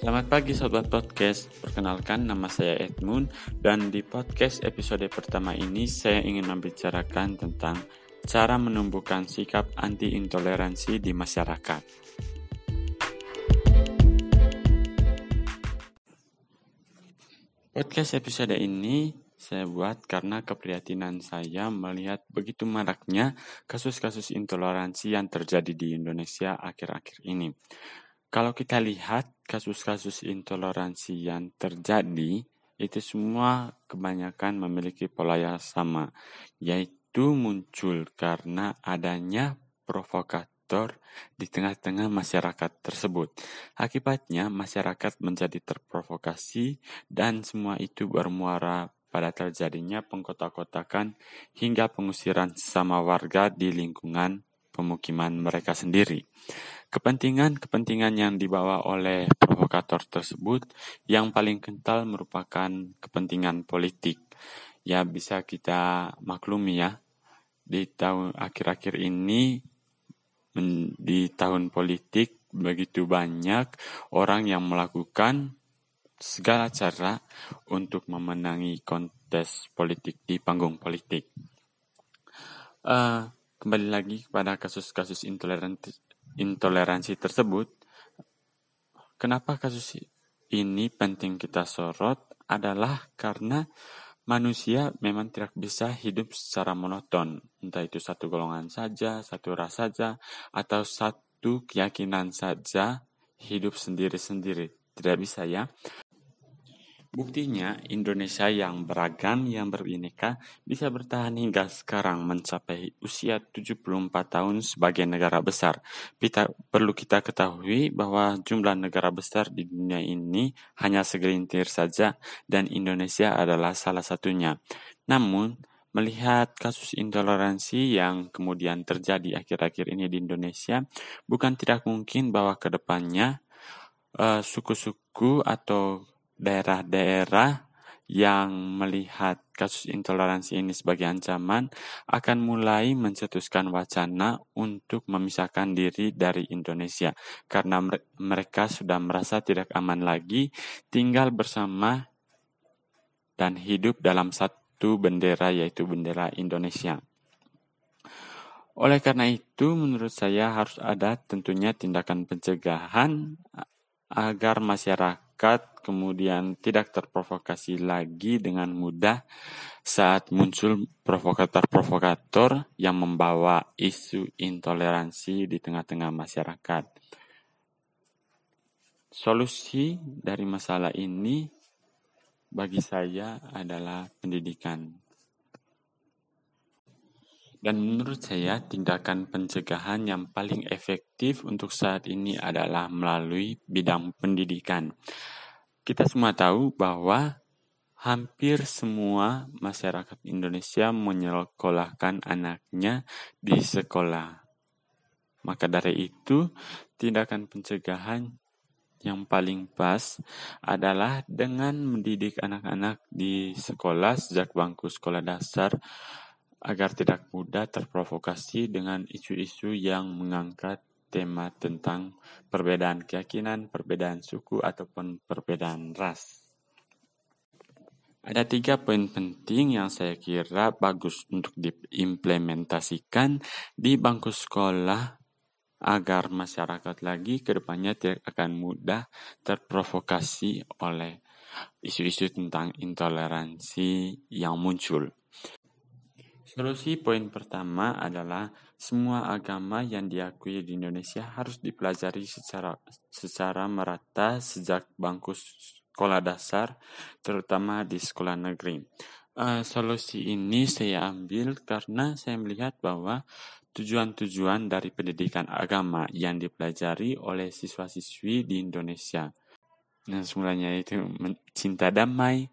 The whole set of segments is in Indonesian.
Selamat pagi Sobat Podcast, perkenalkan nama saya Edmund dan di podcast episode pertama ini saya ingin membicarakan tentang cara menumbuhkan sikap anti intoleransi di masyarakat. Podcast episode ini saya buat karena keprihatinan saya melihat begitu maraknya kasus-kasus intoleransi yang terjadi di Indonesia akhir-akhir ini. Kalau kita lihat kasus-kasus intoleransi yang terjadi, itu semua kebanyakan memiliki pola yang sama, yaitu muncul karena adanya provokator di tengah-tengah masyarakat tersebut. Akibatnya, masyarakat menjadi terprovokasi, dan semua itu bermuara pada terjadinya pengkotak-kotakan hingga pengusiran sama warga di lingkungan pemukiman mereka sendiri. Kepentingan-kepentingan yang dibawa oleh provokator tersebut yang paling kental merupakan kepentingan politik. Ya bisa kita maklumi ya, di tahun akhir-akhir ini di tahun politik begitu banyak orang yang melakukan segala cara untuk memenangi kontes politik di panggung politik. Uh, kembali lagi kepada kasus-kasus intoleransi intoleransi tersebut, kenapa kasus ini penting kita sorot adalah karena manusia memang tidak bisa hidup secara monoton, entah itu satu golongan saja, satu ras saja, atau satu keyakinan saja hidup sendiri-sendiri. Tidak bisa ya. Buktinya, Indonesia yang beragam, yang berbineka, bisa bertahan hingga sekarang mencapai usia 74 tahun sebagai negara besar. Kita, perlu kita ketahui bahwa jumlah negara besar di dunia ini hanya segelintir saja dan Indonesia adalah salah satunya. Namun, melihat kasus intoleransi yang kemudian terjadi akhir-akhir ini di Indonesia, bukan tidak mungkin bahwa ke depannya uh, suku-suku atau daerah-daerah yang melihat kasus intoleransi ini sebagai ancaman akan mulai mencetuskan wacana untuk memisahkan diri dari Indonesia karena mereka sudah merasa tidak aman lagi tinggal bersama dan hidup dalam satu bendera yaitu bendera Indonesia. Oleh karena itu, menurut saya harus ada tentunya tindakan pencegahan agar masyarakat masyarakat kemudian tidak terprovokasi lagi dengan mudah saat muncul provokator-provokator yang membawa isu intoleransi di tengah-tengah masyarakat. Solusi dari masalah ini bagi saya adalah pendidikan. Dan menurut saya, tindakan pencegahan yang paling efektif untuk saat ini adalah melalui bidang pendidikan. Kita semua tahu bahwa hampir semua masyarakat Indonesia menyekolahkan anaknya di sekolah. Maka dari itu, tindakan pencegahan yang paling pas adalah dengan mendidik anak-anak di sekolah sejak bangku sekolah dasar agar tidak mudah terprovokasi dengan isu-isu yang mengangkat tema tentang perbedaan keyakinan, perbedaan suku, ataupun perbedaan ras. Ada tiga poin penting yang saya kira bagus untuk diimplementasikan di bangku sekolah agar masyarakat lagi ke depannya tidak akan mudah terprovokasi oleh isu-isu tentang intoleransi yang muncul. Solusi poin pertama adalah semua agama yang diakui di Indonesia harus dipelajari secara secara merata sejak bangku sekolah dasar, terutama di sekolah negeri. Uh, solusi ini saya ambil karena saya melihat bahwa tujuan-tujuan dari pendidikan agama yang dipelajari oleh siswa-siswi di Indonesia. Nah, semuanya itu cinta damai,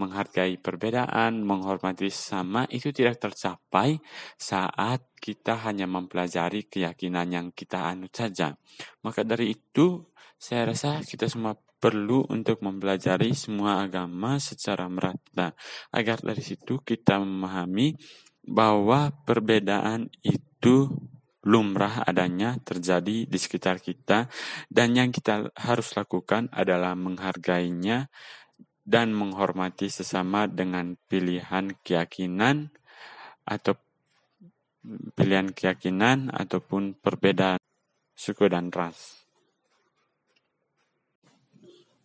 menghargai perbedaan, menghormati sama itu tidak tercapai saat kita hanya mempelajari keyakinan yang kita anut saja. Maka dari itu, saya rasa kita semua perlu untuk mempelajari semua agama secara merata agar dari situ kita memahami bahwa perbedaan itu lumrah adanya terjadi di sekitar kita dan yang kita harus lakukan adalah menghargainya dan menghormati sesama dengan pilihan keyakinan atau pilihan keyakinan ataupun perbedaan suku dan ras.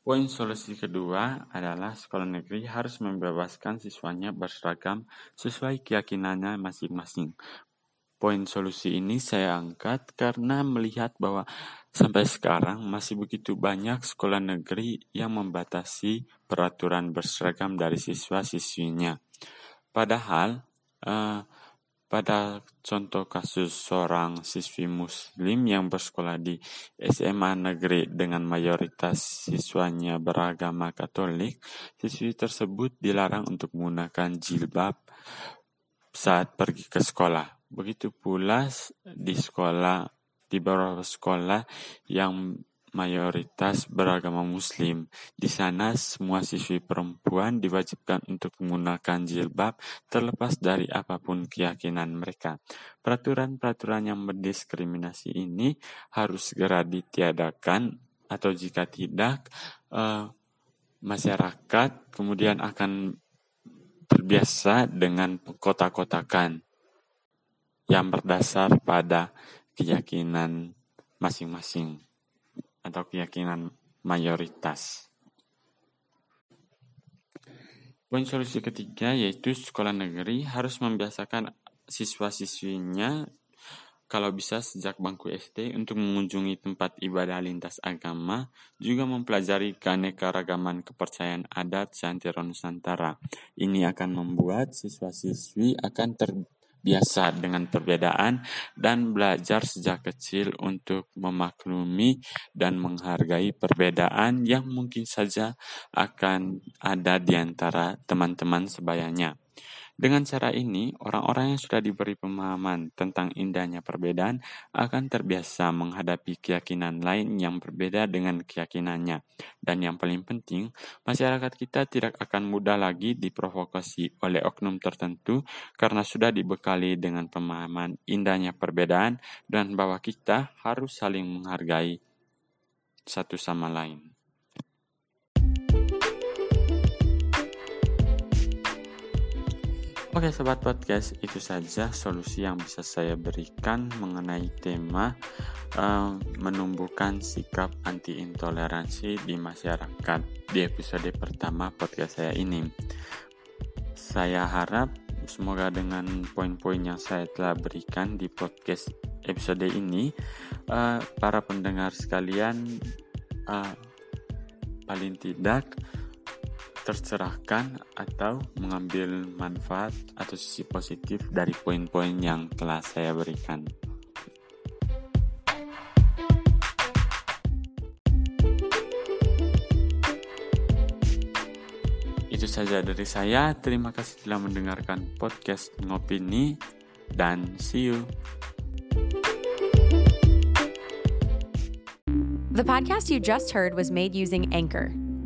Poin solusi kedua adalah sekolah negeri harus membebaskan siswanya berseragam sesuai keyakinannya masing-masing. Poin solusi ini saya angkat karena melihat bahwa sampai sekarang masih begitu banyak sekolah negeri yang membatasi peraturan berseragam dari siswa-siswinya. Padahal, uh, pada contoh kasus seorang siswi muslim yang bersekolah di SMA negeri dengan mayoritas siswanya beragama Katolik, siswi tersebut dilarang untuk menggunakan jilbab saat pergi ke sekolah. Begitu pula di sekolah di beberapa sekolah yang mayoritas beragama Muslim. Di sana, semua siswi perempuan diwajibkan untuk menggunakan jilbab terlepas dari apa pun keyakinan mereka. Peraturan-peraturan yang mendiskriminasi ini harus segera ditiadakan atau jika tidak, uh, masyarakat kemudian akan terbiasa dengan kotak-kotakan yang berdasar pada keyakinan masing-masing atau keyakinan mayoritas. Poin solusi ketiga yaitu sekolah negeri harus membiasakan siswa-siswinya kalau bisa sejak bangku SD untuk mengunjungi tempat ibadah lintas agama, juga mempelajari keanekaragaman kepercayaan adat Santero Nusantara. Ini akan membuat siswa-siswi akan ter biasa dengan perbedaan dan belajar sejak kecil untuk memaklumi dan menghargai perbedaan yang mungkin saja akan ada di antara teman-teman sebayanya. Dengan cara ini, orang-orang yang sudah diberi pemahaman tentang indahnya perbedaan akan terbiasa menghadapi keyakinan lain yang berbeda dengan keyakinannya. Dan yang paling penting, masyarakat kita tidak akan mudah lagi diprovokasi oleh oknum tertentu karena sudah dibekali dengan pemahaman indahnya perbedaan dan bahwa kita harus saling menghargai satu sama lain. Oke sobat podcast, itu saja solusi yang bisa saya berikan mengenai tema uh, menumbuhkan sikap anti intoleransi di masyarakat di episode pertama podcast saya ini. Saya harap semoga dengan poin-poin yang saya telah berikan di podcast episode ini, uh, para pendengar sekalian uh, paling tidak tercerahkan atau mengambil manfaat atau sisi positif dari poin-poin yang telah saya berikan. Itu saja dari saya. Terima kasih telah mendengarkan podcast Ngopini dan see you. The podcast you just heard was made using Anchor.